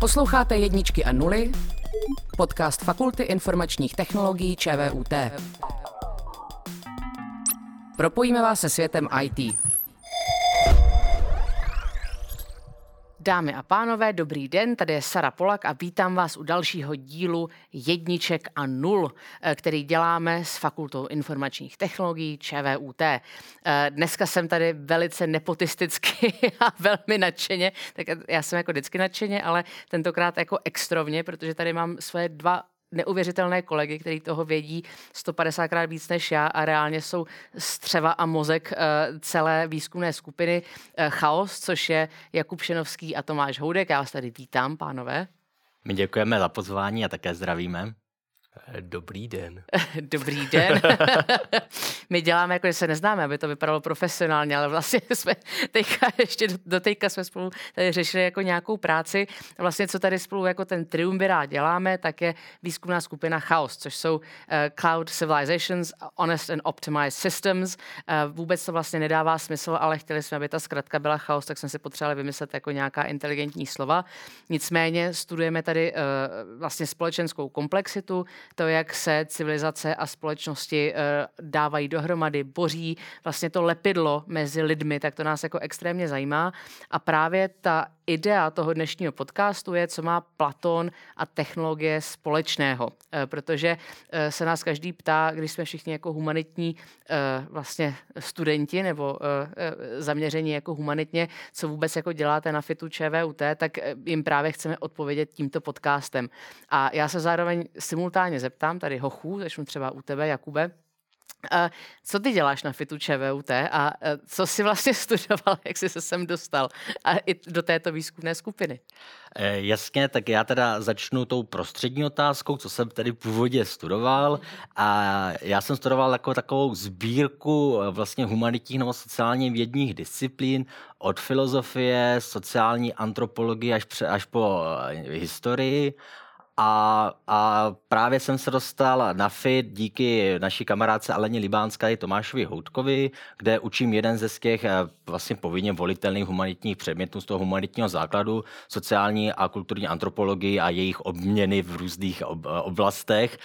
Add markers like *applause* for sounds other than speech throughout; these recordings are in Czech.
Posloucháte jedničky a nuly, podcast Fakulty informačních technologií ČVUT. Propojíme vás se světem IT. Dámy a pánové, dobrý den, tady je Sara Polak a vítám vás u dalšího dílu Jedniček a nul, eh, který děláme s Fakultou informačních technologií ČVUT. Eh, dneska jsem tady velice nepotisticky *laughs* a velmi nadšeně, tak já jsem jako vždycky nadšeně, ale tentokrát jako extrovně, protože tady mám svoje dva neuvěřitelné kolegy, kteří toho vědí 150krát víc než já a reálně jsou střeva a mozek uh, celé výzkumné skupiny uh, Chaos, což je Jakub Šenovský a Tomáš Houdek. Já vás tady vítám, pánové. My děkujeme za pozvání a také zdravíme. Dobrý den. *laughs* Dobrý den. *laughs* My děláme, jako že se neznáme, aby to vypadalo profesionálně, ale vlastně *laughs* jsme teďka, ještě do, do teďka jsme spolu tady řešili jako nějakou práci. Vlastně, co tady spolu jako ten triumvirát děláme, tak je výzkumná skupina Chaos, což jsou uh, Cloud Civilizations, Honest and Optimized Systems. Uh, vůbec to vlastně nedává smysl, ale chtěli jsme, aby ta zkratka byla Chaos, tak jsme si potřebovali vymyslet jako nějaká inteligentní slova. Nicméně studujeme tady uh, vlastně společenskou komplexitu, to, jak se civilizace a společnosti uh, dávají dohromady, boří vlastně to lepidlo mezi lidmi, tak to nás jako extrémně zajímá. A právě ta idea toho dnešního podcastu je, co má Platon a technologie společného. Uh, protože uh, se nás každý ptá, když jsme všichni jako humanitní vlastně studenti nebo zaměření jako humanitně, co vůbec jako děláte na FITu ČVUT, tak jim právě chceme odpovědět tímto podcastem. A já se zároveň simultánně zeptám tady hochů, začnu třeba u tebe, Jakube, Uh, co ty děláš na FITu ČVUT a uh, co jsi vlastně *laughs* studoval, jak jsi se sem dostal a i do této výzkumné skupiny? E, jasně, tak já teda začnu tou prostřední otázkou, co jsem tedy původně studoval. A já jsem studoval jako takovou sbírku vlastně humanitních nebo sociálně vědních disciplín od filozofie, sociální antropologie až, pře, až po historii a, a právě jsem se dostal na FIT díky naší kamarádce Aleně Libánské i Tomášovi Houtkovi, kde učím jeden ze z těch eh, vlastně povinně volitelných humanitních předmětů z toho humanitního základu, sociální a kulturní antropologii a jejich obměny v různých ob, oblastech.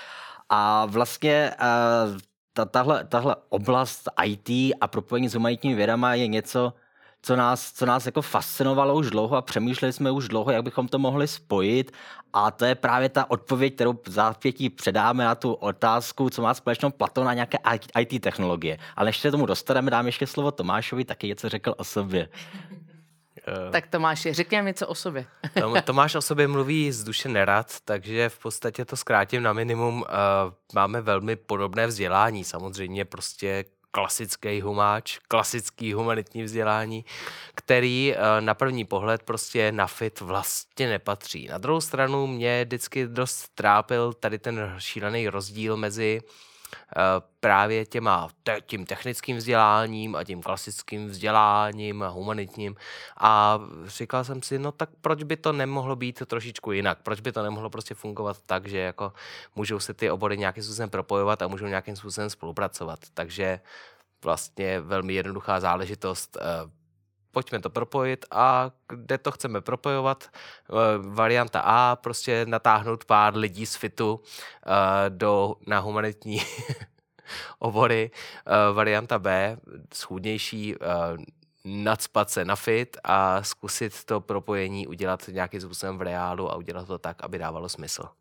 A vlastně eh, ta, tahle, tahle oblast IT a propojení s humanitními vědama je něco, co nás, co nás jako fascinovalo už dlouho a přemýšleli jsme už dlouho, jak bychom to mohli spojit. A to je právě ta odpověď, kterou v zápětí předáme na tu otázku, co má společnou Platon a nějaké IT technologie. Ale než se tomu dostaneme, dám ještě slovo Tomášovi, taky něco řekl o sobě. Tak Tomáši, řekni něco o sobě. *laughs* Tomáš o sobě mluví z duše nerad, takže v podstatě to zkrátím na minimum. Máme velmi podobné vzdělání, samozřejmě prostě klasický humáč, klasický humanitní vzdělání, který eh, na první pohled prostě na fit vlastně nepatří. Na druhou stranu mě vždycky dost trápil tady ten šílený rozdíl mezi Eh, právě těma, tím technickým vzděláním a tím klasickým vzděláním a humanitním. A říkal jsem si, no tak proč by to nemohlo být trošičku jinak? Proč by to nemohlo prostě fungovat tak, že jako můžou se ty obory nějakým způsobem propojovat a můžou nějakým způsobem spolupracovat. Takže vlastně velmi jednoduchá záležitost eh, pojďme to propojit a kde to chceme propojovat, eh, varianta A, prostě natáhnout pár lidí z FITu eh, do, na humanitní *laughs* obory, eh, varianta B, schůdnější, nadspat se na fit a zkusit to propojení udělat nějakým způsobem v reálu a udělat to tak, aby dávalo smysl.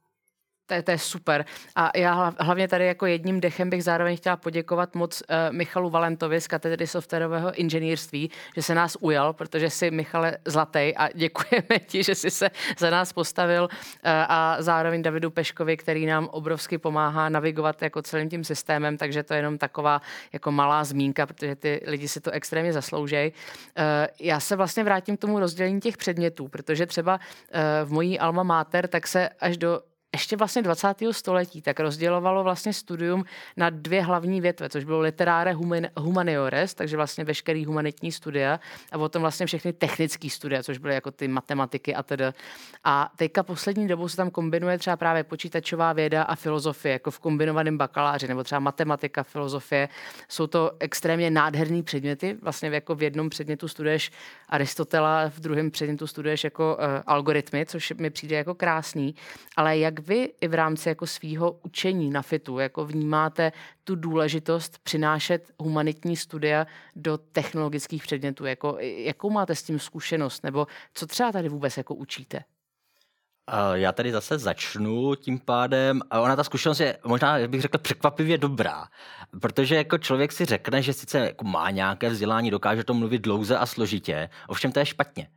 To je, to je super. A já hlavně tady jako jedním dechem bych zároveň chtěla poděkovat moc uh, Michalu Valentovi z katedry softwarového inženýrství, že se nás ujal, protože si Michale zlatej a děkujeme ti, že jsi se za nás postavil uh, a zároveň Davidu Peškovi, který nám obrovsky pomáhá navigovat jako celým tím systémem, takže to je jenom taková jako malá zmínka, protože ty lidi si to extrémně zasloužejí. Uh, já se vlastně vrátím k tomu rozdělení těch předmětů, protože třeba uh, v mojí alma mater tak se až do ještě vlastně 20. století tak rozdělovalo vlastně studium na dvě hlavní větve, což bylo literare humaniores, takže vlastně veškerý humanitní studia a potom vlastně všechny technické studia, což byly jako ty matematiky a tedy. A teďka poslední dobou se tam kombinuje třeba právě počítačová věda a filozofie, jako v kombinovaném bakaláři, nebo třeba matematika, filozofie. Jsou to extrémně nádherné předměty, vlastně jako v jednom předmětu studuješ Aristotela, v druhém předmětu studuješ jako uh, algoritmy, což mi přijde jako krásný, ale jak vy i v rámci jako svého učení na FITu jako vnímáte tu důležitost přinášet humanitní studia do technologických předmětů? Jako, jakou máte s tím zkušenost? Nebo co třeba tady vůbec jako učíte? Já tady zase začnu tím pádem. A ona ta zkušenost je možná, bych řekl, překvapivě dobrá. Protože jako člověk si řekne, že sice jako má nějaké vzdělání, dokáže to mluvit dlouze a složitě, ovšem to je špatně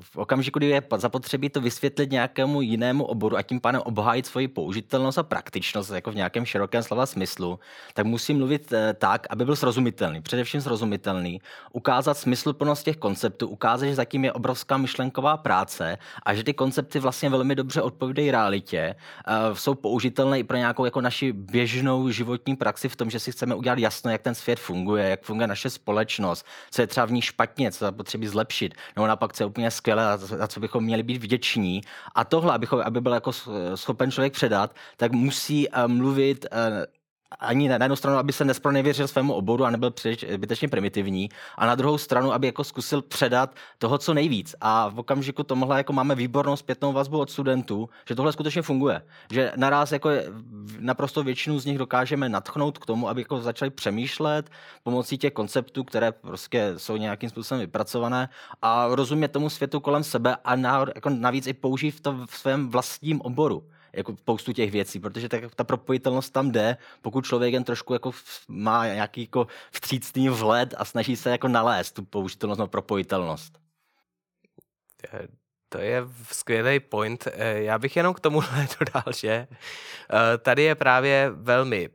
v okamžiku, kdy je zapotřebí to vysvětlit nějakému jinému oboru a tím pádem obhájit svoji použitelnost a praktičnost jako v nějakém širokém slova smyslu, tak musí mluvit eh, tak, aby byl srozumitelný, především srozumitelný, ukázat smysluplnost těch konceptů, ukázat, že zatím je obrovská myšlenková práce a že ty koncepty vlastně velmi dobře odpovídají realitě, eh, jsou použitelné i pro nějakou jako naši běžnou životní praxi v tom, že si chceme udělat jasno, jak ten svět funguje, jak funguje naše společnost, co je třeba v ní špatně, co potřebí zlepšit, nebo naopak, co je úplně skvělé a za co bychom měli být vděční. A tohle, abychom, aby byl jako schopen člověk předat, tak musí uh, mluvit uh, ani na jednu stranu, aby se nespronevěřil svému oboru a nebyl příliš zbytečně primitivní, a na druhou stranu, aby jako zkusil předat toho, co nejvíc. A v okamžiku tomuhle jako máme výbornou zpětnou vazbu od studentů, že tohle skutečně funguje. Že naraz jako naprosto většinu z nich dokážeme natchnout k tomu, aby jako začali přemýšlet pomocí těch konceptů, které prostě jsou nějakým způsobem vypracované a rozumět tomu světu kolem sebe a na, jako navíc i použít to v svém vlastním oboru jako spoustu těch věcí, protože ta, ta propojitelnost tam jde, pokud člověk jen trošku jako má nějaký jako vstřícný vhled a snaží se jako nalézt tu použitelnost nebo propojitelnost. To je skvělý point. Eh, já bych jenom k tomu *laughs* dodal, že eh, tady je právě velmi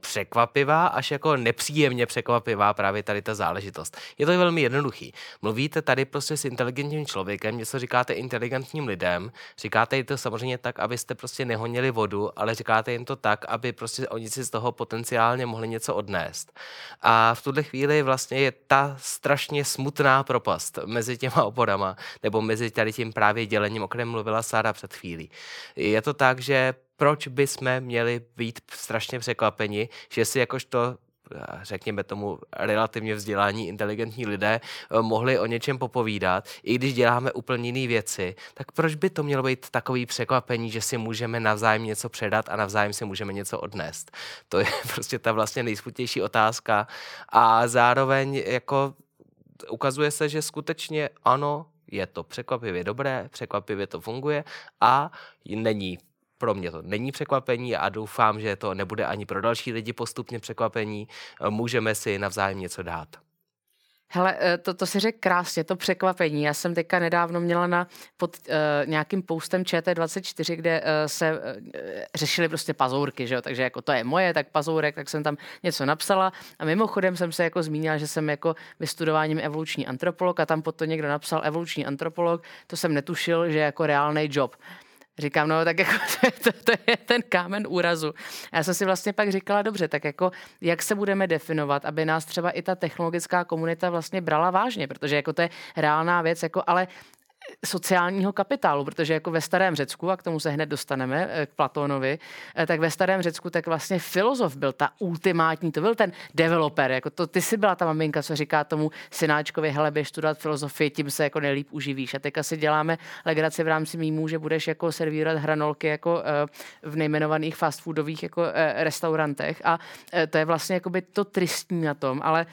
překvapivá, až jako nepříjemně překvapivá právě tady ta záležitost. Je to velmi jednoduchý. Mluvíte tady prostě s inteligentním člověkem, něco říkáte inteligentním lidem, říkáte jim to samozřejmě tak, abyste prostě nehonili vodu, ale říkáte jim to tak, aby prostě oni si z toho potenciálně mohli něco odnést. A v tuhle chvíli vlastně je ta strašně smutná propast mezi těma oborama, nebo mezi tady tím právě dělením, o kterém mluvila Sára před chvílí. Je to tak, že proč bychom měli být strašně překvapeni, že si jakožto řekněme tomu relativně vzdělání inteligentní lidé eh, mohli o něčem popovídat, i když děláme úplně jiné věci, tak proč by to mělo být takový překvapení, že si můžeme navzájem něco předat a navzájem si můžeme něco odnést. To je *laughs* prostě ta vlastně nejsmutnější otázka a zároveň jako ukazuje se, že skutečně ano, je to překvapivě dobré, překvapivě to funguje a není pro mě to není překvapení a doufám, že to nebude ani pro další lidi postupně překvapení. Můžeme si navzájem něco dát. Hele, eh, to, to si řekl krásně, to překvapení. Já jsem teďka nedávno měla na, pod uh, nějakým postem ČT24, kde uh, se uh, řešily prostě pazourky, že jo? takže jako to je moje, tak pazourek, tak jsem tam něco napsala a mimochodem jsem se jako zmínila, že jsem jako vystudováním evoluční antropolog a tam pod to někdo napsal evoluční antropolog, to jsem netušil, že je jako reálný job. Říkám, no tak jako *laughs* to, to, je ten kámen úrazu. Já jsem si vlastně pak říkala, dobře, tak jako jak se budeme definovat, aby nás třeba i ta technologická komunita vlastně brala vážně, protože jako to je reálná věc, jako ale sociálního kapitálu, protože jako ve starém Řecku, a k tomu se hned dostaneme, eh, k Platónovi, eh, tak ve starém Řecku tak vlastně filozof byl ta ultimátní, to byl ten developer, jako to, ty si byla ta maminka, co říká tomu synáčkovi, hele, běž studovat filozofii, tím se jako nejlíp uživíš. A teďka si děláme legraci v rámci mýmů, že budeš jako servírovat hranolky jako eh, v nejmenovaných fast foodových jako restaurantech a to je vlastně jakoby to tristní na tom, ale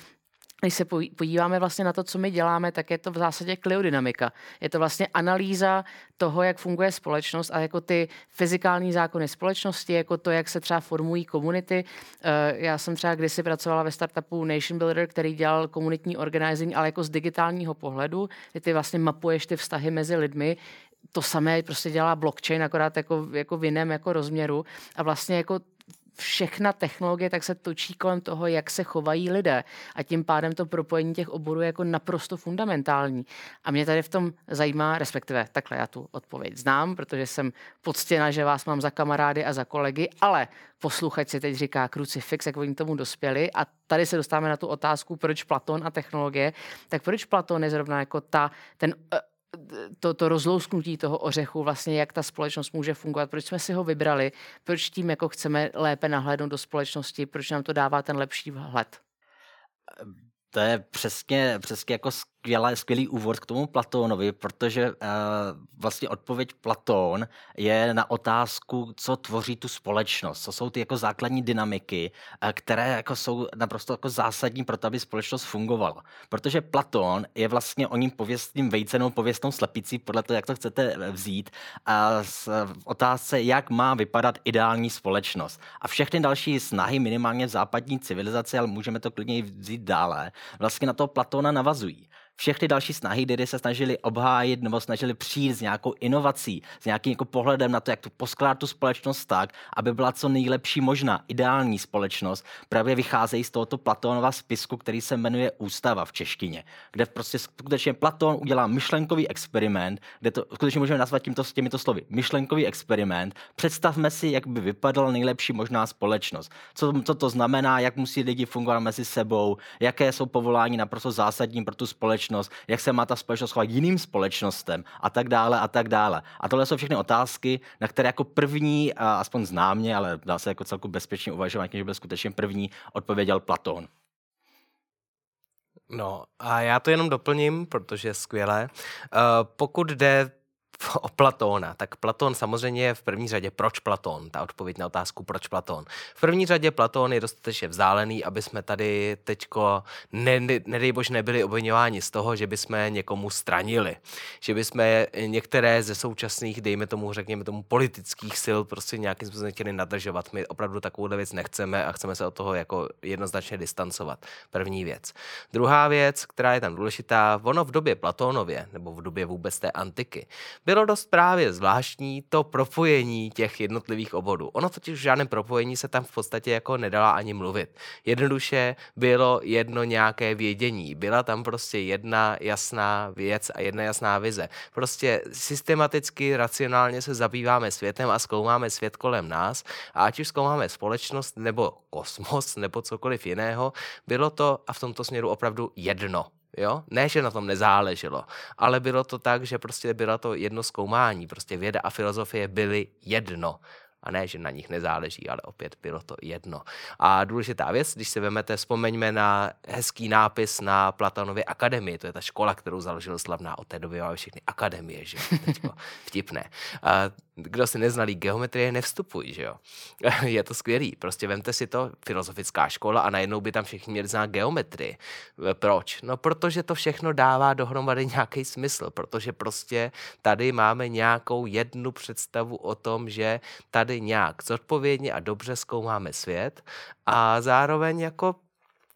když se podíváme vlastně na to, co my děláme, tak je to v zásadě kliodynamika. Je to vlastně analýza toho, jak funguje společnost a jako ty fyzikální zákony společnosti, jako to, jak se třeba formují komunity. Eh, já jsem třeba kdysi pracovala ve startupu Nation Builder, který dělal komunitní organizing, ale jako z digitálního pohledu, kdy ty vlastně mapuješ ty vztahy mezi lidmi, to samé prostě dělá blockchain, akorát jako, jako v jiném jako rozměru. A vlastně jako všechna technologie tak se točí kolem toho, jak se chovají lidé. A tím pádem to propojení těch oborů je jako naprosto fundamentální. A mě tady v tom zajímá, respektive takhle já tu odpověď znám, protože jsem poctěna, že vás mám za kamarády a za kolegy, ale posluchač si teď říká krucifix, jak oni tomu dospěli. A tady se dostáváme na tu otázku, proč Platon a technologie. Tak proč Platon je zrovna jako ta, ten eh, to, to rozlousknutí toho ořechu, vlastně jak ta společnost může fungovat, proč jsme si ho vybrali, proč tím jako chceme lépe nahlédnout do společnosti, proč nám to dává ten lepší vhled. To je přesně, přesně jako skvělý, skvělý úvod k tomu Platónovi, protože uh, vlastně odpověď Platón je na otázku, co tvoří tu společnost, co jsou ty jako základní dynamiky, uh, které jako jsou naprosto jako zásadní pro to, aby společnost fungovala. Protože Platón je vlastně o ním pověstným vejcenou, pověstnou slepicí, podle toho, jak to chcete vzít, a s, v otázce, jak má vypadat ideální společnost. A všechny další snahy, minimálně v západní civilizaci, ale můžeme to klidně vzít dále, vlastně na to Platóna navazují všechny další snahy, které se snažili obhájit nebo snažili přijít s nějakou inovací, s nějakým jako pohledem na to, jak tu poskládat tu společnost tak, aby byla co nejlepší možná, ideální společnost, právě vycházejí z tohoto Platónova spisku, který se jmenuje Ústava v češtině, kde prostě skutečně Platón udělá myšlenkový experiment, kde to skutečně můžeme nazvat tímto, těmito slovy. Myšlenkový experiment. Představme si, jak by vypadala nejlepší možná společnost. Co, co to znamená, jak musí lidi fungovat mezi sebou, jaké jsou povolání naprosto zásadní pro tu společnost společnost, jak se má ta společnost chovat jiným společnostem a tak dále a tak dále. A tohle jsou všechny otázky, na které jako první, a aspoň známě, ale dá se jako celku bezpečně uvažovat, že byl skutečně první, odpověděl Platón. No a já to jenom doplním, protože je skvělé. Uh, pokud jde o Platóna, tak Platón samozřejmě je v první řadě proč Platón, ta odpověď na otázku proč Platón. V první řadě Platón je dostatečně vzdálený, aby jsme tady teďko, ne, ne, nedej bož, nebyli obvinováni z toho, že bychom někomu stranili, že bychom některé ze současných, dejme tomu, řekněme tomu, politických sil prostě nějakým způsobem chtěli nadržovat. My opravdu takovou věc nechceme a chceme se od toho jako jednoznačně distancovat. První věc. Druhá věc, která je tam důležitá, ono v době Platónově, nebo v době vůbec té antiky, bylo dost právě zvláštní to propojení těch jednotlivých obvodů. Ono totiž v žádném propojení se tam v podstatě jako nedala ani mluvit. Jednoduše bylo jedno nějaké vědění. Byla tam prostě jedna jasná věc a jedna jasná vize. Prostě systematicky, racionálně se zabýváme světem a zkoumáme svět kolem nás a ať už zkoumáme společnost nebo kosmos nebo cokoliv jiného, bylo to a v tomto směru opravdu jedno. Jo? Ne, že na tom nezáleželo, ale bylo to tak, že prostě bylo to jedno zkoumání. Prostě věda a filozofie byly jedno. A ne, že na nich nezáleží, ale opět bylo to jedno. A důležitá věc, když si vezmete, vzpomeňme na hezký nápis na Platonově akademii, to je ta škola, kterou založil slavná od té doby máme všechny akademie, že Teďko, *laughs* vtipné. A kdo si neznalý geometrie, nevstupuj, že jo. *laughs* Je to skvělý, prostě vemte si to, filozofická škola a najednou by tam všichni měli znát geometrii. Proč? No, protože to všechno dává dohromady nějaký smysl, protože prostě tady máme nějakou jednu představu o tom, že tady nějak zodpovědně a dobře zkoumáme svět a zároveň jako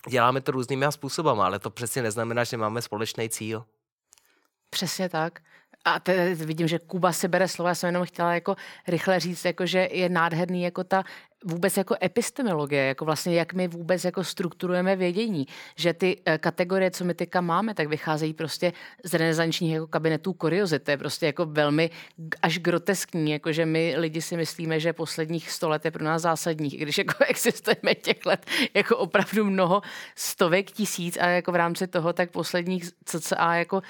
děláme to různými způsoby, ale to přesně neznamená, že máme společný cíl. Přesně tak. A teď vidím, že Kuba si bere slova, já jsem jenom chtěla jako rychle říct, jako že je nádherný jako ta vůbec jako epistemologie, jako vlastně jak my vůbec jako strukturujeme vědění, že ty eh, kategorie, co my teďka máme, tak vycházejí prostě z renesančních jako kabinetů kuriozity, to je prostě jako velmi až groteskní, jako že my lidi si myslíme, že posledních sto let je pro nás zásadních, když jako *laughs* existujeme těch let jako opravdu mnoho stovek tisíc a jako v rámci toho tak posledních cca jako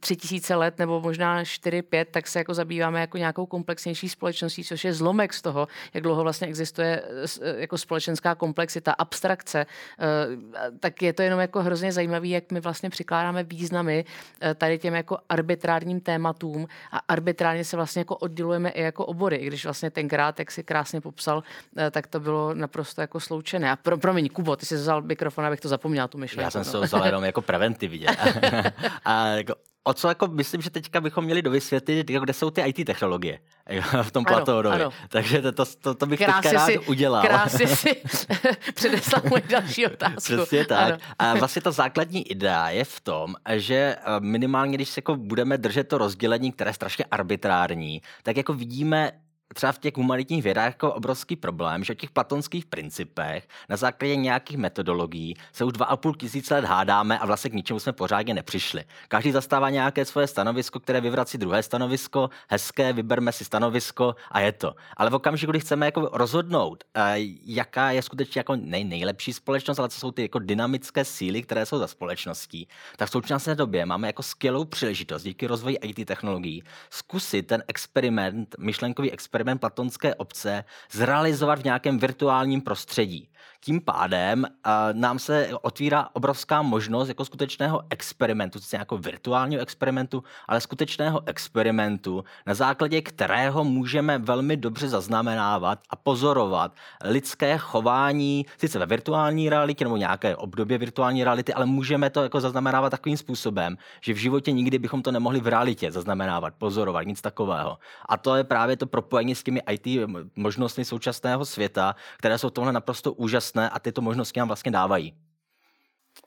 tři tisíce let nebo možná čtyři, pět, tak se jako zabýváme jako nějakou komplexnější společností, což je zlomek z toho, jak dlouho vlastně existuje jako společenská komplexita, abstrakce, eh, tak je to jenom jako hrozně zajímavé, jak my vlastně přikládáme významy eh, tady těm jako arbitrárním tématům a arbitrárně se vlastně jako oddělujeme i jako obory, i když vlastně tenkrát, jak si krásně popsal, eh, tak to bylo naprosto jako sloučené. A pro, promiň, Kubo, ty jsi vzal mikrofon, abych to zapomněl, tu myšlenku. Já jsem se ho vzal jenom *laughs* jako preventivně. *laughs* a jako o co jako myslím, že teďka bychom měli dovysvětlit, kde jsou ty IT technologie *laughs* v tom Platónovi. Takže to, to, to, to bych krásně teďka rád si, udělal. Krásně *laughs* si *laughs* předeslal můj další otázku. Přesně tak. Ano. A vlastně ta základní idea je v tom, že eh, minimálně, když se jako budeme držet to rozdělení, které je strašně arbitrární, tak jako vidíme třeba v těch humanitních vědách jako obrovský problém, že o těch platonských principech na základě nějakých metodologií se už dva a půl tisíce let hádáme a vlastně k ničemu jsme pořádně nepřišli. Každý zastává nějaké svoje stanovisko, které vyvrací druhé stanovisko, hezké, vyberme si stanovisko a je to. Ale v okamžiku, kdy chceme jako rozhodnout, eh, jaká je skutečně jako nej, nejlepší společnost, ale co jsou ty jako dynamické síly, které jsou za společností, tak v současné době máme jako skvělou příležitost díky rozvoji IT technologií zkusit ten experiment, myšlenkový experiment platonské obce zrealizovat v nějakém virtuálním prostředí. Tím pádem uh, nám se otvírá obrovská možnost jako skutečného experimentu, sice jako virtuálního experimentu, ale skutečného experimentu, na základě kterého můžeme velmi dobře zaznamenávat a pozorovat lidské chování, sice ve virtuální realitě nebo nějaké období virtuální reality, ale můžeme to jako zaznamenávat takovým způsobem, že v životě nikdy bychom to nemohli v realitě zaznamenávat, pozorovat, nic takového. A to je právě to propojení s těmi IT možnostmi současného světa, které jsou tohle naprosto úžasné a tyto možnosti nám vlastně dávají.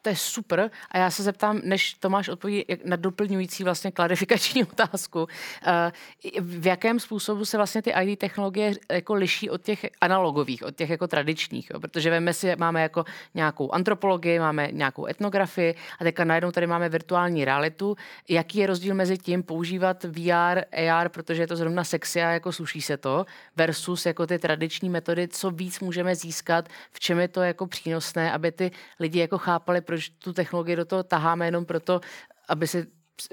To je super. A já se zeptám, než Tomáš odpoví na doplňující vlastně klarifikační *laughs* otázku, eh, v jakém způsobu se vlastně ty ID technologie jako liší od těch analogových, od těch jako tradičních, jo? protože veme si, máme jako nějakou antropologii, máme nějakou etnografii a teďka najednou tady máme virtuální realitu. Jaký je rozdíl mezi tím používat VR, AR, protože je to zrovna sexy a jako sluší se to, versus jako ty tradiční metody, co víc můžeme získat, v čem je to jako přínosné, aby ty lidi jako chápali, proč tu technologii do toho taháme jenom proto, aby si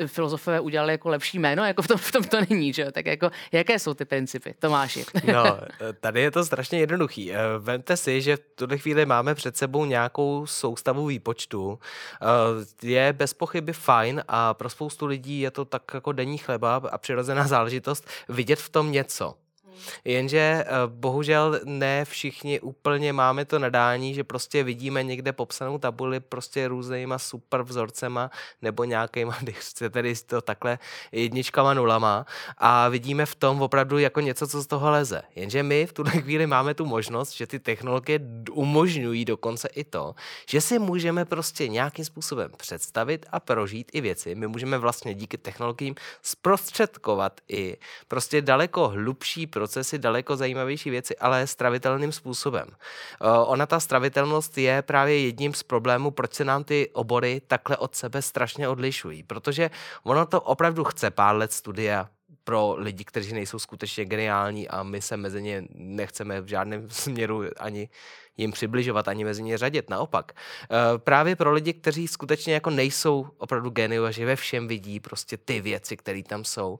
filozofové udělali jako lepší jméno, jako v tom, v tom to není, že Tak jako, jaké jsou ty principy, Tomáši? No, *laughs* tady je to strašně jednoduchý. Eh, vemte si, že v tuhle chvíli máme před sebou nějakou soustavu výpočtu. Eh, je bez pochyby fajn a pro spoustu lidí je to tak jako denní chleba a přirozená záležitost vidět v tom něco. Jenže eh, bohužel ne všichni úplně máme to nadání, že prostě vidíme někde popsanou tabuli prostě různýma super vzorcema nebo nějakýma, *laughs* když chcete tedy to takhle jedničkama, nulama a vidíme v tom opravdu jako něco, co z toho leze. Jenže my v tuhle chvíli máme tu možnost, že ty technologie umožňují dokonce i to, že si můžeme prostě nějakým způsobem představit a prožít i věci. My můžeme vlastně díky technologiím zprostředkovat i prostě daleko hlubší procesy, daleko zajímavější věci, ale stravitelným způsobem. Eh, ona ta stravitelnost je právě jedním z problémů, proč se nám ty obory takhle od sebe strašně odlišují. Protože ono to opravdu chce pár let studia, pro lidi, kteří nejsou skutečně geniální a my se mezi ně nechceme v žádném *laughs* směru ani jim přibližovat, ani mezi ně řadit. Naopak, eh, právě pro lidi, kteří skutečně jako nejsou opravdu geniu a že ve všem vidí prostě ty věci, které tam jsou,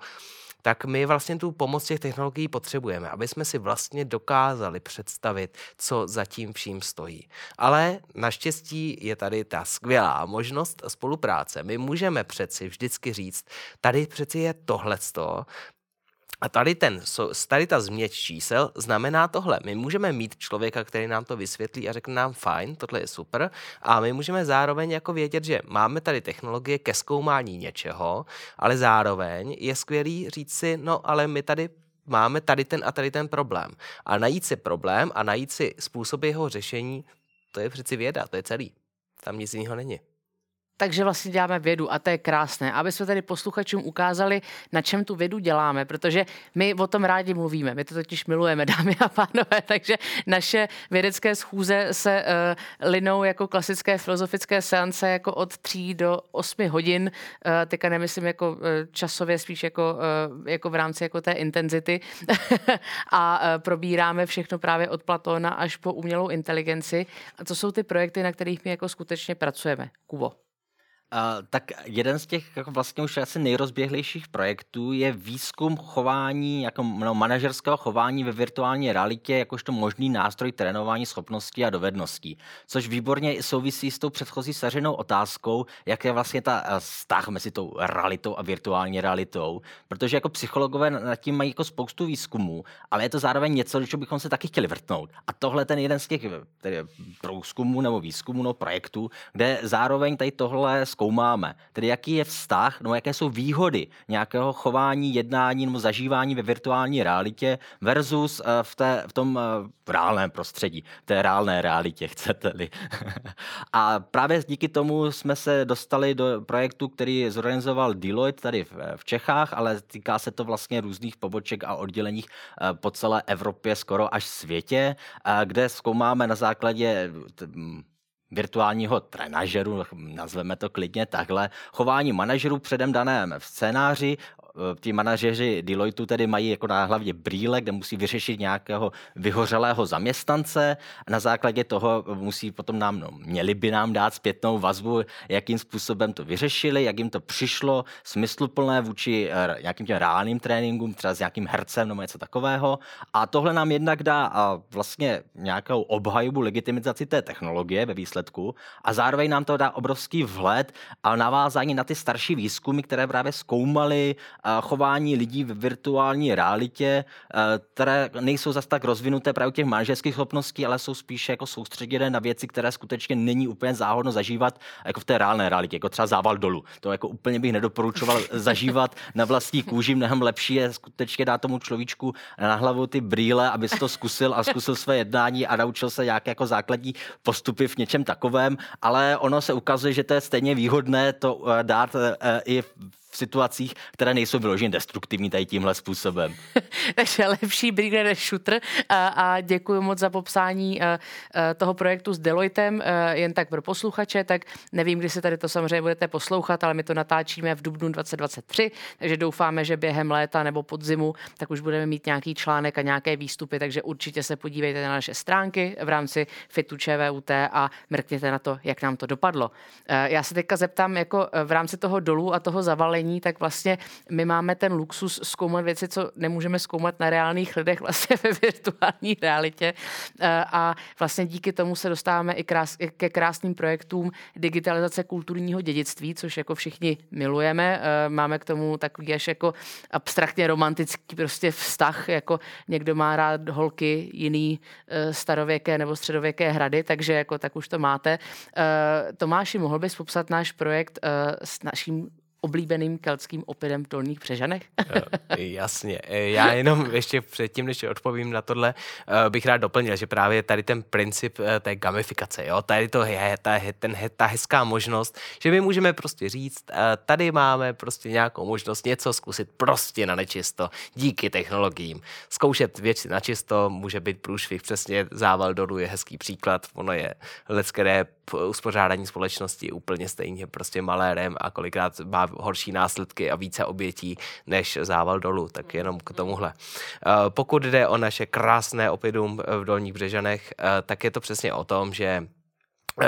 tak my vlastně tu pomoc těch technologií potřebujeme, aby jsme si vlastně dokázali představit, co za tím vším stojí. Ale naštěstí je tady ta skvělá možnost spolupráce. My můžeme přeci vždycky říct, tady přeci je tohleto, a tady, ten, tady ta změť čísel znamená tohle. My můžeme mít člověka, který nám to vysvětlí a řekne nám fajn, tohle je super. A my můžeme zároveň jako vědět, že máme tady technologie ke zkoumání něčeho, ale zároveň je skvělý říct si, no ale my tady máme tady ten a tady ten problém. A najít si problém a najít si způsoby jeho řešení, to je přeci věda, to je celý. Tam nic jiného není takže vlastně děláme vědu a to je krásné, aby jsme tady posluchačům ukázali, na čem tu vědu děláme, protože my o tom rádi mluvíme, my to totiž milujeme, *laughs* dámy a pánové, takže naše vědecké schůze se uh, linou jako klasické filozofické seance jako od 3 do 8 hodin, uh, teďka nemyslím jako uh, časově, spíš jako, uh, jako v rámci jako té intenzity *laughs* a uh, probíráme všechno právě od Platona až po umělou inteligenci. A to jsou ty projekty, na kterých my jako skutečně pracujeme. Kubo. Uh, tak jeden z těch jako vlastně už asi nejrozběhlejších projektů je výzkum chování, jako no, manažerského chování ve virtuální realitě, jakožto možný nástroj trénování schopností a dovedností. Což výborně souvisí s tou předchozí sařenou otázkou, jak je vlastně ta eh, vztah mezi tou realitou a virtuální realitou. Protože jako psychologové nad tím mají jako spoustu výzkumů, ale je to zároveň něco, co bychom se taky chtěli vrtnout. A tohle ten jeden z těch tedy, průzkumů nebo výzkumů nebo projektů, kde zároveň tady tohle zkoumáme. Tedy jaký je vztah, no jaké jsou výhody nějakého chování, jednání nebo zažívání ve virtuální realitě versus eh, v, té, v tom v reálném prostředí, v té reálné realitě, *laughs* chcete-li. *laughs* A právě díky tomu jsme se dostali do projektu, který zorganizoval Deloitte tady v Čechách, ale týká se to vlastně různých poboček a odděleních po celé Evropě, skoro až světě, kde zkoumáme na základě virtuálního trenažeru, nazveme to klidně takhle, chování manažerů předem daném v scénáři, ti manažeři Deloitu tedy mají jako na hlavě brýle, kde musí vyřešit nějakého vyhořelého zaměstnance. Na základě toho musí potom nám, no, měli by nám dát zpětnou vazbu, jakým způsobem to vyřešili, jak jim to přišlo, smysluplné vůči eh, nějakým těm reálným tréninkům, třeba s nějakým hercem nebo něco takového. A tohle nám jednak dá a vlastně nějakou obhajobu legitimizaci té technologie ve výsledku a zároveň nám to dá obrovský vhled a navázání na ty starší výzkumy, které právě zkoumaly chování lidí v virtuální realitě, eh, které nejsou zase tak rozvinuté právě těch manažerských schopností, ale jsou spíše jako soustředěné na věci, které skutečně není úplně záhodno zažívat jako v té reálné realitě, jako třeba zával dolů. To jako úplně bych nedoporučoval *laughs* zažívat na vlastní kůži, mnohem lepší je skutečně dát tomu človíčku na hlavu ty brýle, aby si to zkusil a zkusil své jednání a naučil se nějaké jako základní postupy v něčem takovém, ale ono se ukazuje, že to je stejně výhodné to eh, dát eh, i v situacích, které nejsou vyloženě destruktivní tady tímhle způsobem. *laughs* Takže lepší brigade než shooter a, a děkuji moc za popsání a, a toho projektu s Deloitem, a, jen tak pro posluchače, tak nevím, kdy se tady to samozřejmě budete poslouchat, ale my to natáčíme v dubnu 2023, takže doufáme, že během léta nebo podzimu tak už budeme mít nějaký článek a nějaké výstupy, takže určitě se podívejte na naše stránky v rámci FITu ČVUT a mrkněte na to, jak nám to dopadlo. Já se teďka zeptám, jako v rámci toho dolů a toho zavalení školení, tak vlastně my máme ten luxus zkoumat věci, co nemůžeme zkoumat na reálných lidech *laughs* vlastně ve virtuální realitě. Eh, a vlastně díky tomu se dostáváme i krás, ke krásným projektům digitalizace kulturního dědictví, což jako všichni milujeme. Eh, máme k tomu takový až jako abstraktně romantický prostě vztah, jako někdo má rád holky, jiný eh, starověké nebo středověké hrady, takže jako tak už to máte. Tomáši, mohl bys popsat náš projekt s naším oblíbeným keltským opědem v Dolních Břežanech? Eh, jasně. Eh, já jenom ještě předtím, než odpovím na tohle, eh, bych rád doplnil, že právě tady ten princip té gamifikace, jo, tady to je ta, ten, ta hezká možnost, že my můžeme prostě říct, tady máme prostě nějakou možnost něco zkusit prostě na nečisto, díky technologiím. Zkoušet věci na čisto může být průšvih, přesně zával dolů je hezký příklad, ono je lecké uspořádání společnosti úplně stejně prostě malérem a kolikrát má horší následky a více obětí než zával dolů, tak jenom k tomuhle. Eh, pokud jde o naše krásné opidum v Dolních Břežanech, eh, tak je to přesně o tom, že eh,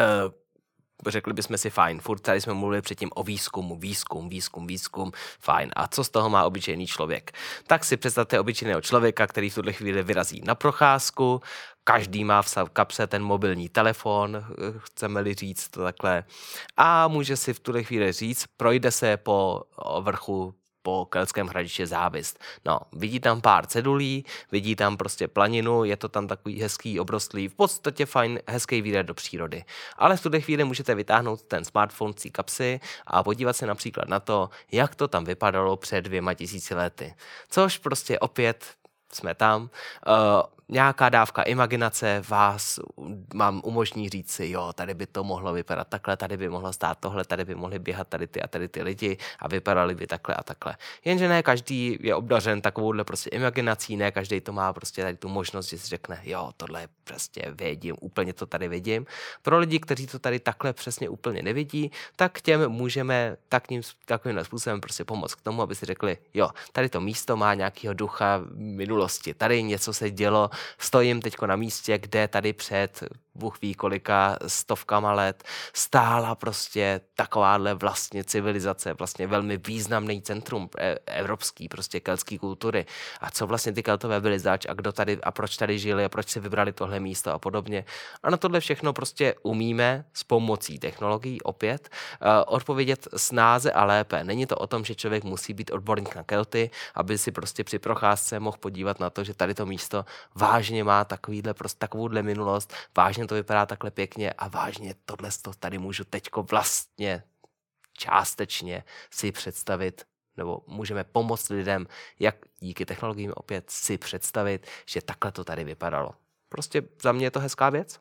řekli bychom si fajn, furt tady jsme mluvili předtím o výzkumu, výzkum, výzkum, výzkum, fajn. A co z toho má obyčejný člověk? Tak si představte obyčejného člověka, který v tuhle chvíli vyrazí na procházku, každý má v kapse ten mobilní telefon, chceme-li říct to takhle, a může si v tuhle chvíli říct, projde se po vrchu po Kelském hradiště Závist. No, vidí tam pár cedulí, vidí tam prostě planinu, je to tam takový hezký, obrostlý, v podstatě fajn, hezký výlet do přírody. Ale v tuhle chvíli můžete vytáhnout ten smartphone z kapsy a podívat se například na to, jak to tam vypadalo před dvěma tisíci lety. Což prostě opět jsme tam. Uh, nějaká dávka imaginace vás mám umožní říct si, jo, tady by to mohlo vypadat takhle, tady by mohlo stát tohle, tady by mohli běhat tady ty a tady ty lidi a vypadali by takhle a takhle. Jenže ne každý je obdařen takovouhle prostě imaginací, ne každý to má prostě tady tu možnost, že si řekne, jo, tohle je prostě vědím, úplně to tady vidím. Pro lidi, kteří to tady takhle přesně úplně nevidí, tak těm můžeme takým, takovým způsobem prostě pomoct k tomu, aby si řekli, jo, tady to místo má nějakého ducha minulosti, tady něco se dělo, stojím teď na místě, kde tady před Bůh ví kolika stovkama let stála prostě takováhle vlastně civilizace, vlastně velmi významný centrum e, evropský, prostě keltský kultury. A co vlastně ty keltové byli zač a kdo tady a proč tady žili a proč si vybrali tohle místo a podobně. A na tohle všechno prostě umíme s pomocí technologií opět uh, odpovědět snáze a lépe. Není to o tom, že člověk musí být odborník na kelty, aby si prostě při procházce mohl podívat na to, že tady to místo vážně má takovýhle, prostě takovouhle minulost, vážně vážně to vypadá takhle pěkně a vážně tohle to tady můžu teďko vlastně částečně si představit nebo můžeme pomoct lidem, jak díky technologiím opět si představit, že takhle to tady vypadalo. Prostě za mě je to hezká věc.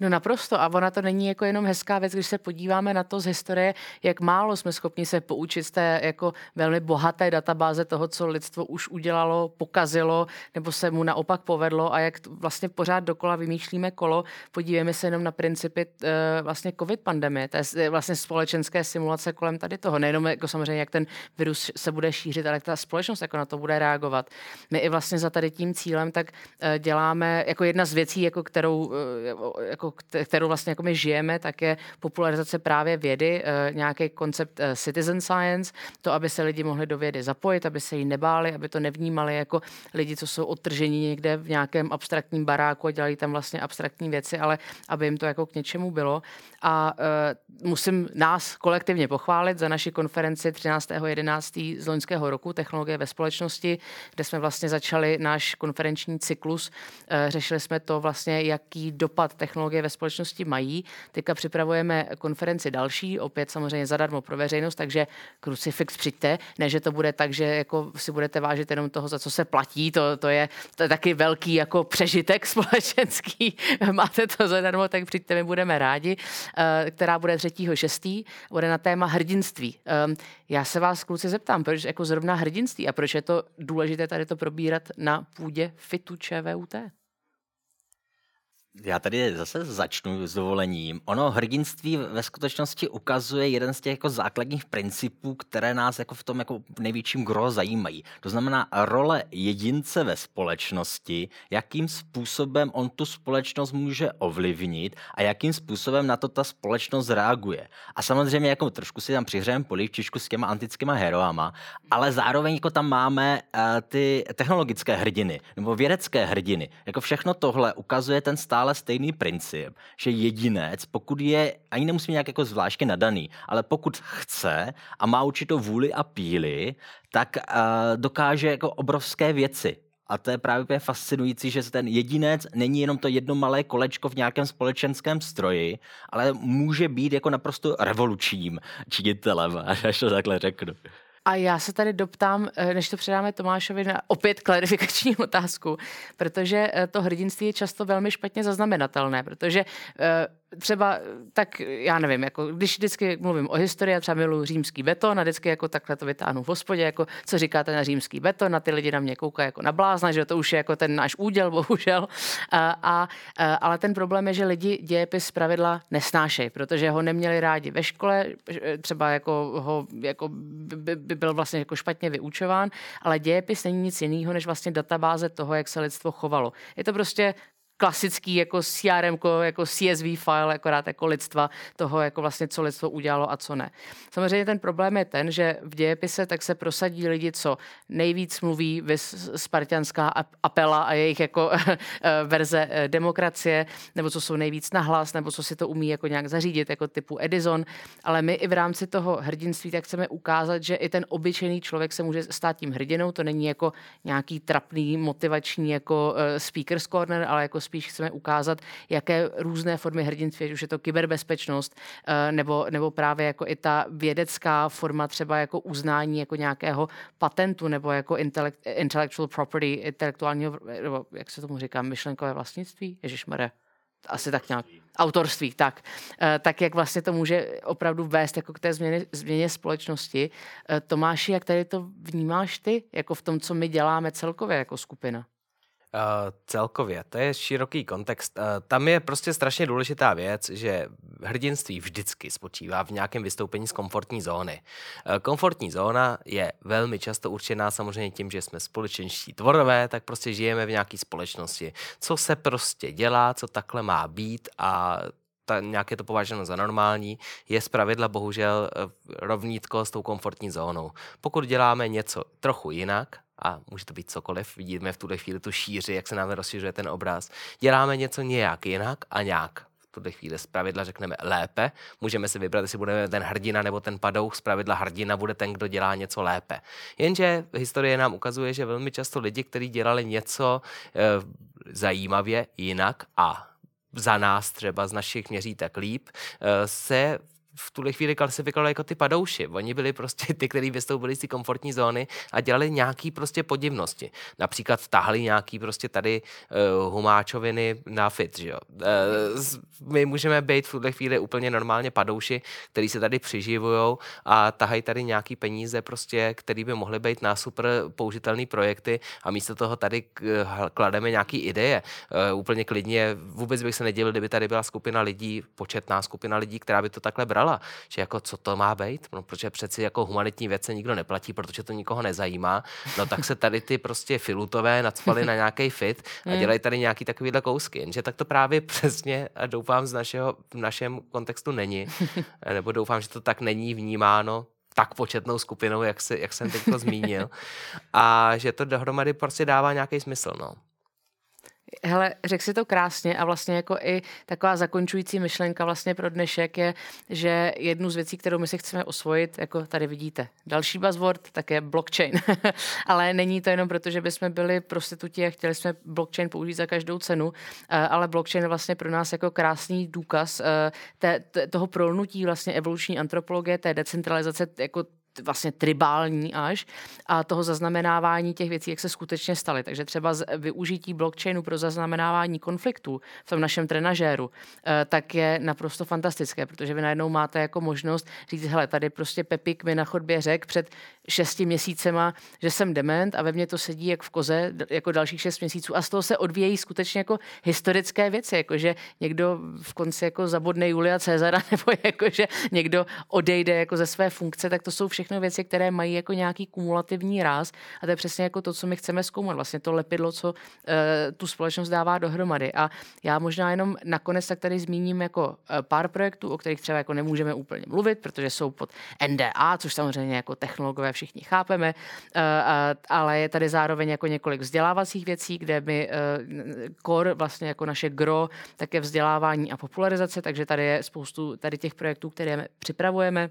No naprosto. A ona to není jako jenom hezká věc, když se podíváme na to z historie, jak málo jsme schopni se poučit z té jako velmi bohaté databáze toho, co lidstvo už udělalo, pokazilo, nebo se mu naopak povedlo a jak vlastně pořád dokola vymýšlíme kolo. Podívejme se jenom na principy e, vlastně covid pandemie, to je vlastně společenské simulace kolem tady toho. Nejenom jako samozřejmě, jak ten virus se bude šířit, ale jak ta společnost jako na to bude reagovat. My i vlastně za tady tím cílem tak e, děláme jako jedna z věcí, jako kterou e, jako jako, kterou vlastně jako my žijeme, tak je popularizace právě vědy, eh, nějaký koncept eh, citizen science, to, aby se lidi mohli do vědy zapojit, aby se jí nebáli, aby to nevnímali jako lidi, co jsou odtržení někde v nějakém abstraktním baráku a dělají tam vlastně abstraktní věci, ale aby jim to jako k něčemu bylo. A uh, musím nás kolektivně pochválit za naši konferenci 13.11. z loňského roku Technologie ve společnosti, kde jsme vlastně začali náš konferenční cyklus. Uh, řešili jsme to vlastně, jaký dopad technologie ve společnosti mají. Teďka připravujeme konferenci další, opět samozřejmě zadarmo pro veřejnost, takže krucifix přijďte. Ne, že to bude tak, že jako si budete vážit jenom toho, za co se platí, to, to, je, to je taky velký jako přežitek *laughs* společenský. Máte to zadarmo, tak přijďte, my budeme rádi. Eh, která bude 3.6. bude na téma hrdinství. Ehm, já se vás, kluci, zeptám, proč jako zrovna hrdinství a proč je to důležité tady to probírat na půdě FITu ČVUT? Já tady zase začnu s dovolením. Ono hrdinství ve skutečnosti ukazuje jeden z těch jako základních principů, které nás jako v tom jako největším gro zajímají. To znamená role jedince ve společnosti, jakým způsobem on tu společnost může ovlivnit a jakým způsobem na to ta společnost reaguje. A samozřejmě jako trošku si tam přihřejeme polivčičku s těma antickýma heroama, ale zároveň jako tam máme uh, ty technologické hrdiny nebo vědecké hrdiny. Jako všechno tohle ukazuje ten stále stále stejný princip, že jedinec, pokud je, ani nemusí nějak jako zvláště nadaný, ale pokud chce a má určitou vůli a píly, tak uh, dokáže jako obrovské věci. A to je právě fascinující, že ten jedinec není jenom to jedno malé kolečko v nějakém společenském stroji, ale může být jako naprosto revolučním činitelem, *laughs* až to takhle řeknu. A já se tady doptám, eh, než to předáme Tomášovi, na opět klarifikační *laughs* otázku, protože eh, to hrdinství je často velmi špatně zaznamenatelné, protože eh, třeba, tak já nevím, jako když vždycky mluvím o historii, třeba miluji římský beton a vždycky jako takhle to vytáhnu v hospodě, jako co říkáte na římský beton, na ty lidi na mě koukají jako na blázna, že to už je jako ten náš úděl, *laughs* bohužel. A, a, ale ten problém je, že lidi dějepis pravidla nesnášejí, protože ho neměli rádi ve škole, třeba jako ho jako by, by byl vlastně jako špatně vyučován, ale dějepis není nic jiného, než vlastně databáze toho, jak se lidstvo chovalo. Je to prostě klasický jako CRM, jako CSV file, akorát jako lidstva toho, jako vlastně co lidstvo udělalo a co ne. Samozřejmě ten problém je ten, že v dějepise tak se prosadí lidi, co nejvíc mluví vys spartianská apela a jejich jako *laughs* eh, verze eh, demokracie, nebo co jsou nejvíc nahlas, nebo co si to umí jako nějak zařídit, jako typu Edison. Ale my i v rámci toho hrdinství tak chceme ukázat, že i ten obyčejný člověk se může stát tím hrdinou. To není jako nějaký trapný, motivační jako eh, speaker's corner, ale jako spíš chceme ukázat, jaké různé formy hrdinství, už je to kyberbezpečnost, eh, nebo, nebo právě jako i ta vědecká forma třeba jako uznání jako nějakého patentu nebo jako intellectual property, intelektuálního, nebo jak se tomu říká, myšlenkové vlastnictví, ježišmarja, asi tak nějak, autorství, tak, eh, tak jak vlastně to může opravdu vést jako k té změně, změně společnosti. Eh, Tomáši, jak tady to vnímáš ty, jako v tom, co my děláme celkově jako skupina? Uh, celkově, to je široký kontext. Uh, tam je prostě strašně důležitá věc, že hrdinství vždycky spočívá v nějakém vystoupení z komfortní zóny. Uh, komfortní zóna je velmi často určená samozřejmě tím, že jsme společenští tvorové, tak prostě žijeme v nějaké společnosti. Co se prostě dělá, co takhle má být a ta, nějak je to považeno za normální, je zpravidla bohužel rovnítko s tou komfortní zónou. Pokud děláme něco trochu jinak, a může to být cokoliv, vidíme v tuhle chvíli tu šíři, jak se nám rozšiřuje ten obraz. Děláme něco nějak jinak a nějak. V tuhle chvíli z pravidla řekneme lépe. Můžeme si vybrat, jestli budeme ten hrdina nebo ten padouch. Z pravidla hrdina bude ten, kdo dělá něco lépe. Jenže historie nám ukazuje, že velmi často lidi, kteří dělali něco e, zajímavě jinak a za nás třeba z našich měřítek líp, e, se v tuhle chvíli klasifikovali jako ty padouši. Oni byli prostě ty, kteří vystoupili z té komfortní zóny a dělali nějaký prostě podivnosti. Například tahli nějaký prostě tady uh, humáčoviny na fit, že jo. Uh, my můžeme být v tuhle chvíli úplně normálně padouši, který se tady přiživují a tahají tady nějaký peníze prostě, který by mohly být na super použitelné projekty a místo toho tady klademe nějaký ideje. Uh, úplně klidně, vůbec bych se nedělil, kdyby tady byla skupina lidí, početná skupina lidí, která by to takhle brala. Že jako co to má být? No, protože přeci jako humanitní věce nikdo neplatí, protože to nikoho nezajímá. No tak se tady ty prostě filutové nadspali na nějaký fit a hmm. dělají tady nějaký takovýhle kousky. Jenže tak to právě přesně a doufám z našeho, v našem kontextu není. Nebo doufám, že to tak není vnímáno tak početnou skupinou, jak, se, jak jsem teď zmínil. A že to dohromady prostě dává nějaký smysl. No. Hele, řekl si to krásně a vlastně jako i taková zakončující myšlenka vlastně pro dnešek je, že jednu z věcí, kterou my si chceme osvojit, jako tady vidíte, další buzzword, tak je blockchain. *laughs* ale není to jenom proto, že bychom byli prostituti a chtěli jsme blockchain použít za každou cenu, eh, ale blockchain je vlastně pro nás jako krásný důkaz eh, té, toho prolnutí vlastně evoluční antropologie, té decentralizace jako vlastně tribální až a toho zaznamenávání těch věcí, jak se skutečně staly. Takže třeba z využití blockchainu pro zaznamenávání konfliktů v tom našem trenažéru, eh, tak je naprosto fantastické, protože vy najednou máte jako možnost říct, hele, tady prostě Pepik mi na chodbě řekl před šesti měsícema, že jsem dement a ve mně to sedí jak v koze jako dalších šest měsíců a z toho se odvíjejí skutečně jako historické věci, jako že někdo v konci jako zabodne Julia Cezara *laughs* nebo jako že někdo odejde jako ze své funkce, tak to jsou všechno všechno věci, které mají jako nějaký kumulativní ráz a to je přesně jako to, co my chceme zkoumat. Vlastně to lepidlo, co uh, tu společnost dává dohromady. A já možná jenom nakonec tak tady zmíním jako uh, pár projektů, o kterých třeba jako nemůžeme úplně mluvit, protože jsou pod NDA, což samozřejmě jako technologové všichni chápeme, uh, uh, ale je tady zároveň jako několik vzdělávacích věcí, kde my uh, core, vlastně jako naše gro, tak je vzdělávání a popularizace, takže tady je spoustu tady těch projektů, které připravujeme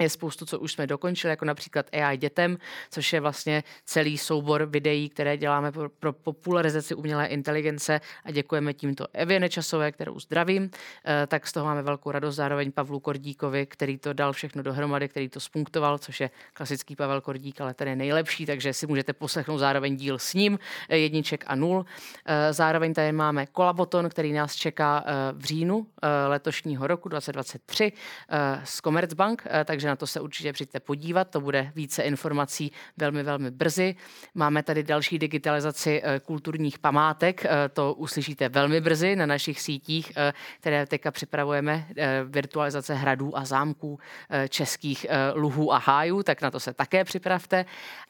je spoustu, co už jsme dokončili, jako například AI dětem, což je vlastně celý soubor videí, které děláme pro, pro popularizaci umělé inteligence a děkujeme tímto Evě Nečasové, kterou zdravím. E, tak z toho máme velkou radost zároveň Pavlu Kordíkovi, který to dal všechno dohromady, který to spunktoval, což je klasický Pavel Kordík, ale ten je nejlepší, takže si můžete poslechnout zároveň díl s ním, e, jedniček a nul. E, zároveň tady máme Kolaboton, který nás čeká e, v říjnu letošního roku 2023 e, z Commerzbank, takže na to se určitě přijďte podívat, to bude více informací velmi, velmi brzy. Máme tady další digitalizaci eh, kulturních památek, eh, to uslyšíte velmi brzy na našich sítích, eh, které teďka připravujeme, virtualizace hradů a zámků, českých luhů a hájů, tak na to se také připravte,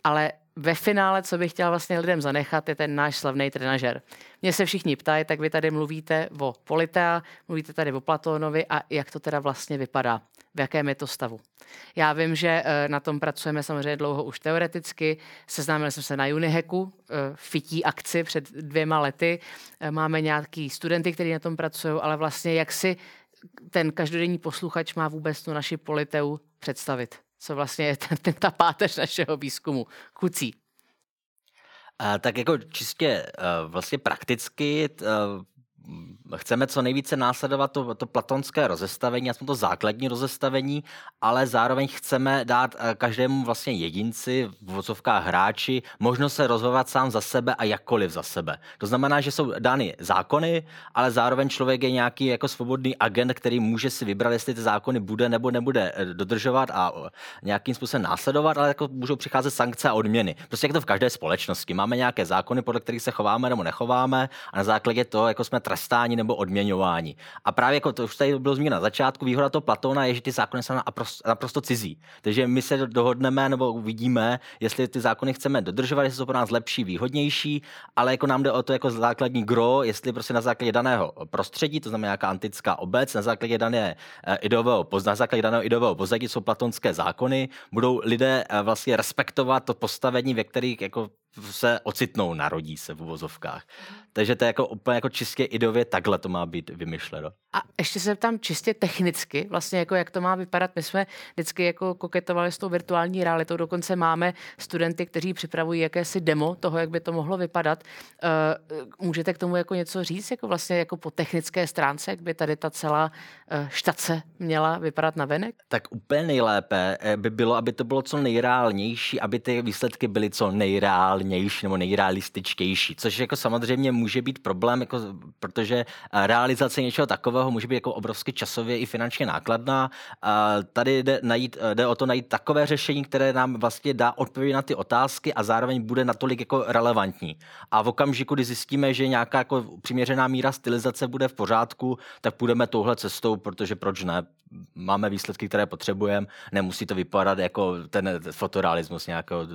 ale ve finále, co bych chtěla vlastně lidem zanechat, je ten náš slavný trenažer. Mě se všichni ptají, tak vy tady mluvíte o Politea, mluvíte tady o Platónovi a jak to teda vlastně vypadá, v jakém je to stavu. Já vím, že eh, na tom pracujeme samozřejmě dlouho už teoreticky. Seznámil jsem se na Unihacku, eh, fití akci před dvěma lety. Eh, máme nějaký studenty, kteří na tom pracují, ale vlastně jak si ten každodenní posluchač má vůbec tu naši Politeu představit? Co vlastně je ten, ten ta páteř našeho výzkumu? Kucí. Tak jako čistě uh, vlastně prakticky uh, chceme co nejvíce následovat to, to platonské rozestavení, aspoň to základní rozestavení, ale zároveň chceme dát eh, každému vlastně jedinci, v vozovkách hráči, možnost se rozhodovat sám za sebe a jakkoliv za sebe. To znamená, že jsou dány zákony, ale zároveň člověk je nějaký jako svobodný agent, který může si vybrat, jestli ty zákony bude nebo nebude eh, dodržovat a eh, nějakým způsobem následovat, ale jako můžou přicházet sankce a odměny. Prostě jak to v každé společnosti. Máme nějaké zákony, podle kterých se chováme nebo nechováme a na základě toho, jako jsme trestáni nebo odměňování. A právě jako to už tady bylo zmíněno na začátku, výhoda toho Platona je, že ty zákony jsou naprosto, naprosto cizí. Takže my se dohodneme nebo uvidíme, jestli ty zákony chceme dodržovat, jestli jsou pro nás lepší, výhodnější, ale jako nám jde o to jako základní gro, jestli prostě na základě daného prostředí, to znamená nějaká antická obec, na základě dané eh, ideového, na základě daného ideového pozadí jsou platonské zákony, budou lidé eh, vlastně respektovat to postavení, ve kterých jako se ocitnou, narodí se v uvozovkách. Takže to je jako úplně jako čistě idově takhle to má být vymyšleno. A ještě se tam čistě technicky, vlastně jako jak to má vypadat. My jsme vždycky jako koketovali s tou virtuální realitou, dokonce máme studenty, kteří připravují jakési demo toho, jak by to mohlo vypadat. Uh, můžete k tomu jako něco říct, jako vlastně jako po technické stránce, jak by tady ta celá uh, štace měla vypadat na venek? Tak úplně nejlépe eh, by bylo, aby to bylo co nejreálnější, aby ty výsledky byly co nejreálnější nebo nejrealističtější, což jako samozřejmě může být problém, jako, protože realizace něčeho takového může být jako obrovsky časově i finančně nákladná. A tady jde, najít, jde o to najít takové řešení, které nám vlastně dá odpověď na ty otázky a zároveň bude natolik jako relevantní. A v okamžiku, kdy zjistíme, že nějaká jako přiměřená míra stylizace bude v pořádku, tak půjdeme touhle cestou, protože proč ne? máme výsledky, které potřebujeme, nemusí to vypadat jako ten fotorealismus nějakého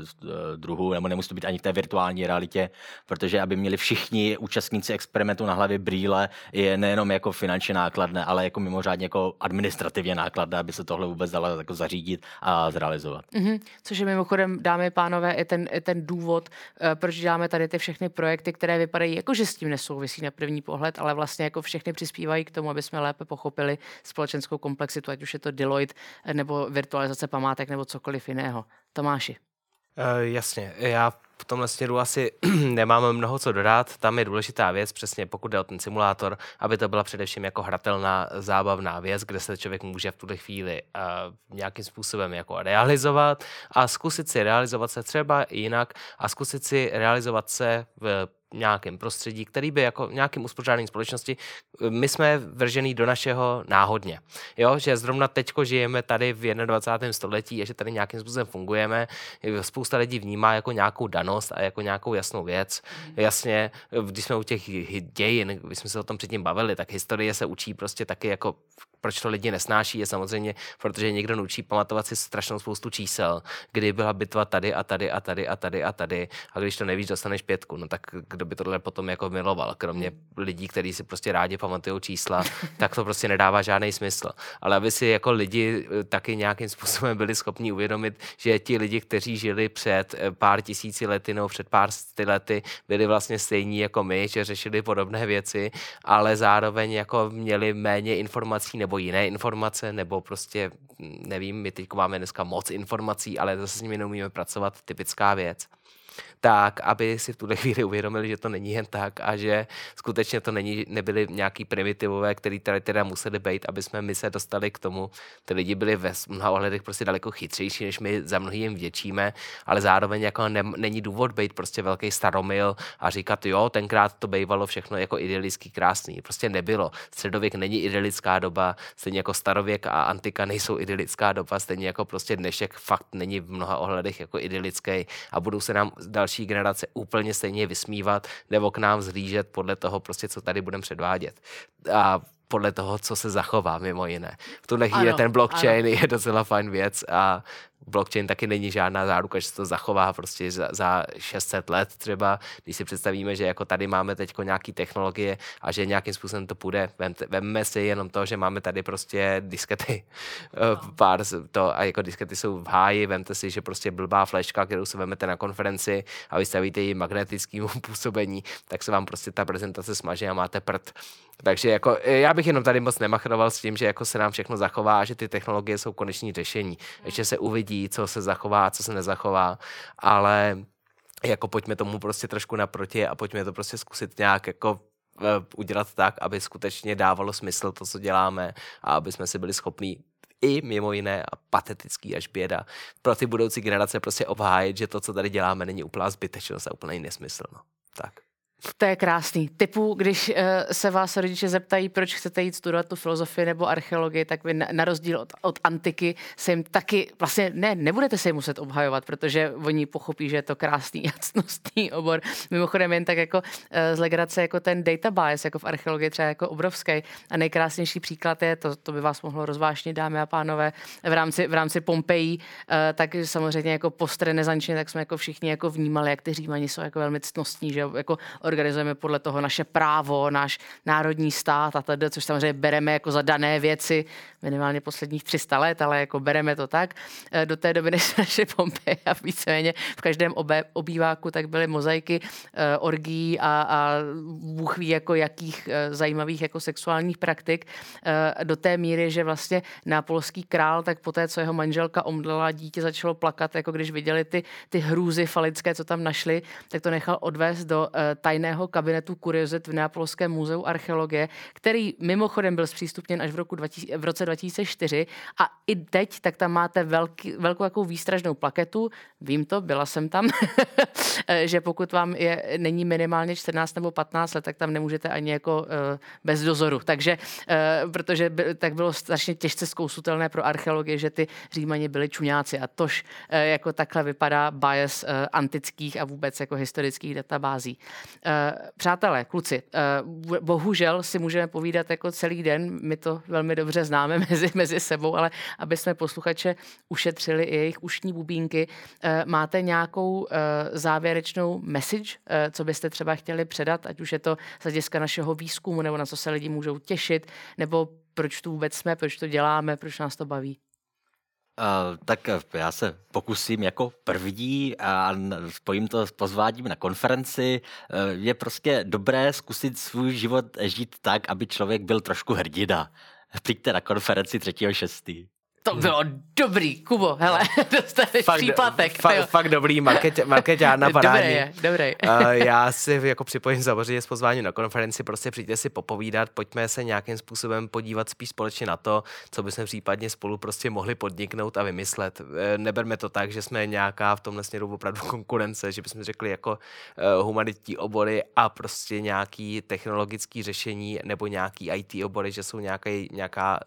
druhu, nebo nemusí to být ani v té virtuální realitě, protože aby měli všichni účastníci experimentu na hlavě brýle, je nejenom jako finančně nákladné, ale jako mimořádně jako administrativně nákladné, aby se tohle vůbec dalo jako zařídit a zrealizovat. Mm-hmm. Což je mimochodem, dámy a pánové, i ten, i ten důvod, eh, proč děláme tady ty všechny projekty, které vypadají jako, že s tím nesouvisí na první pohled, ale vlastně jako všechny přispívají k tomu, aby jsme lépe pochopili společenskou komplexitu komplexitu, ať už je to Deloitte nebo virtualizace památek nebo cokoliv jiného. Tomáši. Uh, jasně, já v tomhle směru asi *clears throat* nemám mnoho co dodat. Tam je důležitá věc, přesně pokud jde o ten simulátor, aby to byla především jako hratelná, zábavná věc, kde se člověk může v tuhle chvíli uh, nějakým způsobem jako realizovat a zkusit si realizovat se třeba jinak a zkusit si realizovat se v nějakém prostředí, který by jako nějakým uspořádáním společnosti, my jsme vržený do našeho náhodně. Jo, že zrovna teďko žijeme tady v 21. století a že tady nějakým způsobem fungujeme, spousta lidí vnímá jako nějakou danost a jako nějakou jasnou věc. Mm. Jasně, když jsme u těch dějin, když jsme se o tom předtím bavili, tak historie se učí prostě taky jako proč to lidi nesnáší, je samozřejmě, protože někdo naučí pamatovat si strašnou spoustu čísel, kdy byla bitva tady a tady a tady a tady a tady a když to nevíš, dostaneš pětku, no tak kdo by tohle potom jako miloval, kromě lidí, kteří si prostě rádi pamatují čísla, *laughs* tak to prostě nedává žádný smysl. Ale aby si jako lidi eh, taky nějakým způsobem byli schopni uvědomit, že ti lidi, kteří žili před eh, pár tisíci lety nebo před pár sty lety, byli vlastně stejní jako my, že řešili podobné věci, ale zároveň jako měli méně informací nebo jiné informace, nebo prostě, nevím, my teď máme dneska moc informací, ale zase s nimi neumíme pracovat, typická věc tak, aby si v tuhle chvíli uvědomili, že to není jen tak a že skutečně to není, nebyly nějaký primitivové, který tady teda museli být, aby jsme my se dostali k tomu. Ty lidi byli ve mnoha ohledech prostě daleko chytřejší, než my za mnohý jim vděčíme, ale zároveň jako ne, není důvod být prostě velký staromil a říkat, jo, tenkrát to bývalo všechno jako idylický, krásný. Prostě nebylo. Středověk není idylická doba, stejně jako starověk a antika nejsou idylická doba, stejně jako prostě dnešek fakt není v mnoha ohledech jako idylický a budou se nám další generace úplně stejně vysmívat nebo k nám zhlížet podle toho, prostě, co tady budeme předvádět. A podle toho, co se zachová, mimo jiné. V tuhle chvíli ten blockchain ano. je docela fajn věc a blockchain taky není žádná záruka, že se to zachová prostě za, za 600 let třeba, když si představíme, že jako tady máme teď nějaký technologie a že nějakým způsobem to půjde. Vemme si jenom to, že máme tady prostě diskety, *laughs* no. pár to a jako diskety jsou v háji, vemte si, že prostě blbá fleška, kterou si vemete na konferenci a vystavíte ji magnetickému *laughs* působení, tak se vám prostě ta prezentace smaže a máte prd. Takže jako, já bych jenom tady moc nemachroval s tím, že jako se nám všechno zachová a že ty technologie jsou koneční řešení. Ještě se uvidí, co se zachová, co se nezachová, ale jako pojďme tomu prostě trošku naproti a pojďme to prostě zkusit nějak jako eh, udělat tak, aby skutečně dávalo smysl to, co děláme a aby jsme si byli schopní i mimo jiné a patetický až běda pro ty budoucí generace prostě obhájit, že to, co tady děláme, není úplná zbytečnost a úplný nesmysl. No. Tak. To je krásný. Typu, když uh, se vás rodiče zeptají, proč chcete jít studovat tu filozofii nebo archeologii, tak vy na, rozdíl od, od antiky se jim taky, vlastně ne, nebudete se jim muset obhajovat, protože oni pochopí, že je to krásný *laughs* a cnostný obor. Mimochodem jen tak jako uh, z legrace, jako ten data bias, jako v archeologii třeba jako obrovský. A nejkrásnější příklad je, to, to by vás mohlo rozvášnit, dámy a pánové, v rámci, v rámci Pompeji, uh, tak samozřejmě jako postrenesančně, tak jsme jako všichni jako vnímali, jak ty římani jsou jako velmi cnostní, že jako organizujeme podle toho naše právo, náš národní stát a tedy, což samozřejmě bereme jako za dané věci, minimálně posledních 300 let, ale jako bereme to tak. Eh, do té doby, *laughs* než naše Pompeje a víceméně v každém obé, obýváku tak byly mozaiky uh, orgií a, a Bůh ví jako jakých uh, zajímavých jako sexuálních praktik do té míry, že vlastně nápolský král, tak poté, co jeho manželka omdlela, dítě začalo plakat, jako když viděli ty, ty hrůzy falické, co tam našli, tak to nechal odvést do uh, tajného kabinetu kuriozit v Neapolském muzeu archeologie, který mimochodem byl zpřístupněn až v, roku 2000, v roce 2004 a i teď tak tam máte velký, velkou jakou výstražnou plaketu, vím to, byla jsem tam, *laughs* že pokud vám je, není minimálně 14 nebo 15 let, tak tam nemůžete ani jako uh, bez dozoru. Takže, uh, protože by, tak bylo strašně těžce zkousutelné pro archeologie, že ty římani byli čuňáci a tož uh, jako takhle vypadá bias uh, antických a vůbec jako historických databází. Uh, přátelé, kluci, uh, bohužel si můžeme povídat jako celý den, my to velmi dobře známe *laughs* mezi, mezi sebou, ale aby jsme posluchače ušetřili i jejich ušní bubínky, uh, máte nějakou závěrečnou message, co byste třeba chtěli předat, ať už je to z hlediska našeho výzkumu, nebo na co se lidi můžou těšit, nebo proč tu vůbec jsme, proč to děláme, proč nás to baví? Uh, tak já se pokusím jako první a spojím to s pozváním na konferenci. Uh, je prostě dobré zkusit svůj život žít tak, aby člověk byl trošku hrdina. Přijďte na konferenci 3.6. To bylo dobrý, Kubo, hele, *laughs* dostaneš fakt, příplatek. Fakt, fakt dobrý, market, marketána parádní. *laughs* Dobrý je, dobrý. uh, já si jako připojím zavořit s pozváním na konferenci, prostě přijďte si popovídat, pojďme se nějakým způsobem podívat spíš společně na to, co bychom případně spolu prostě mohli podniknout a vymyslet. Uh, neberme to tak, že jsme nějaká v tomhle směru opravdu *laughs* konkurence, že bychom řekli jako uh, humanitní obory a prostě nějaký technologický řešení nebo nějaký IT obory, že jsou nějaký, nějaká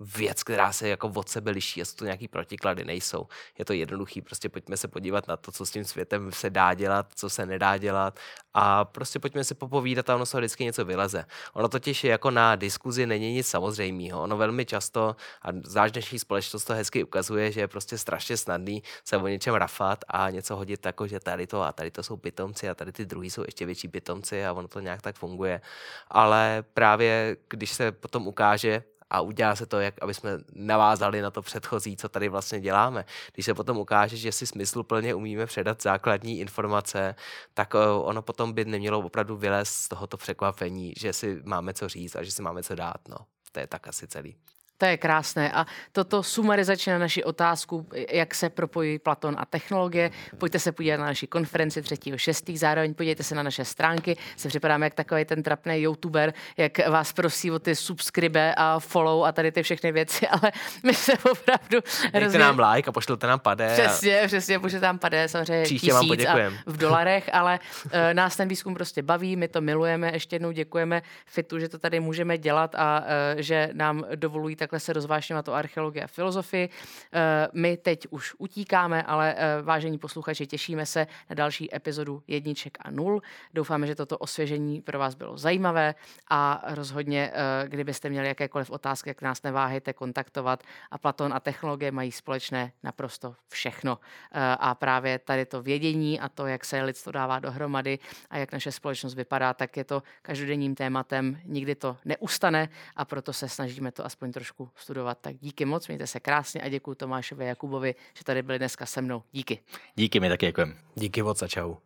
věc, která se jako od sebe liší, jestli to nějaký protiklady nejsou. Je to jednoduchý, prostě pojďme se podívat na to, co s tím světem se dá dělat, co se nedá dělat a prostě pojďme si popovídat a ono se vždycky něco vyleze. Ono totiž jako na diskuzi není nic samozřejmého. Ono velmi často, a zvlášť dnešní společnost to hezky ukazuje, že je prostě strašně snadný se o něčem rafat a něco hodit jako, že tady to a tady to jsou pitomci a tady ty druhý jsou ještě větší pitomci a ono to nějak tak funguje. Ale právě když se potom ukáže, a udělá se to, jak aby jsme navázali na to předchozí, co tady vlastně děláme. Když se potom ukáže, že si smysluplně umíme předat základní informace, tak eh, ono potom by nemělo opravdu vylézt z tohoto překvapení, že si máme co říct a že si máme co dát. No. To je tak asi celý. To je krásné. A toto sumarizačně na naši otázku, jak se propojí Platon a technologie. Pojďte se podívat na naši konferenci 3.6. Zároveň podívejte se na naše stránky. Se připadáme jak takový ten trapný youtuber, jak vás prosí o ty subscribe a follow a tady ty všechny věci, *laughs* ale my se opravdu... Dejte rozmě... nám like a pošlete nám padé. Přesně, a... přesně, pošlete nám padé, samozřejmě Příště tisíc a v dolarech, ale uh, nás ten výzkum prostě baví, my to milujeme. Ještě jednou děkujeme FITu, že to tady můžeme dělat a uh, že nám dovolují tak takhle se rozvášňovat o archeologii a filozofii. Eh, my teď už utíkáme, ale eh, vážení posluchači, těšíme se na další epizodu jedniček a nul. Doufáme, že toto osvěžení pro vás bylo zajímavé a rozhodně, eh, kdybyste měli jakékoliv otázky, jak nás neváhejte kontaktovat. A Platon a technologie mají společné naprosto všechno. A právě tady to vědění a to, jak se lidstvo dává dohromady a jak naše společnost vypadá, tak je to každodenním tématem. Nikdy to neustane a proto se snažíme to aspoň trošku trošku studovat. Tak díky moc, mějte se krásně a děkuji Tomášovi Jakubovi, že tady byli dneska se mnou. Díky. Díky, mi taky děkujeme. Díky moc a čau.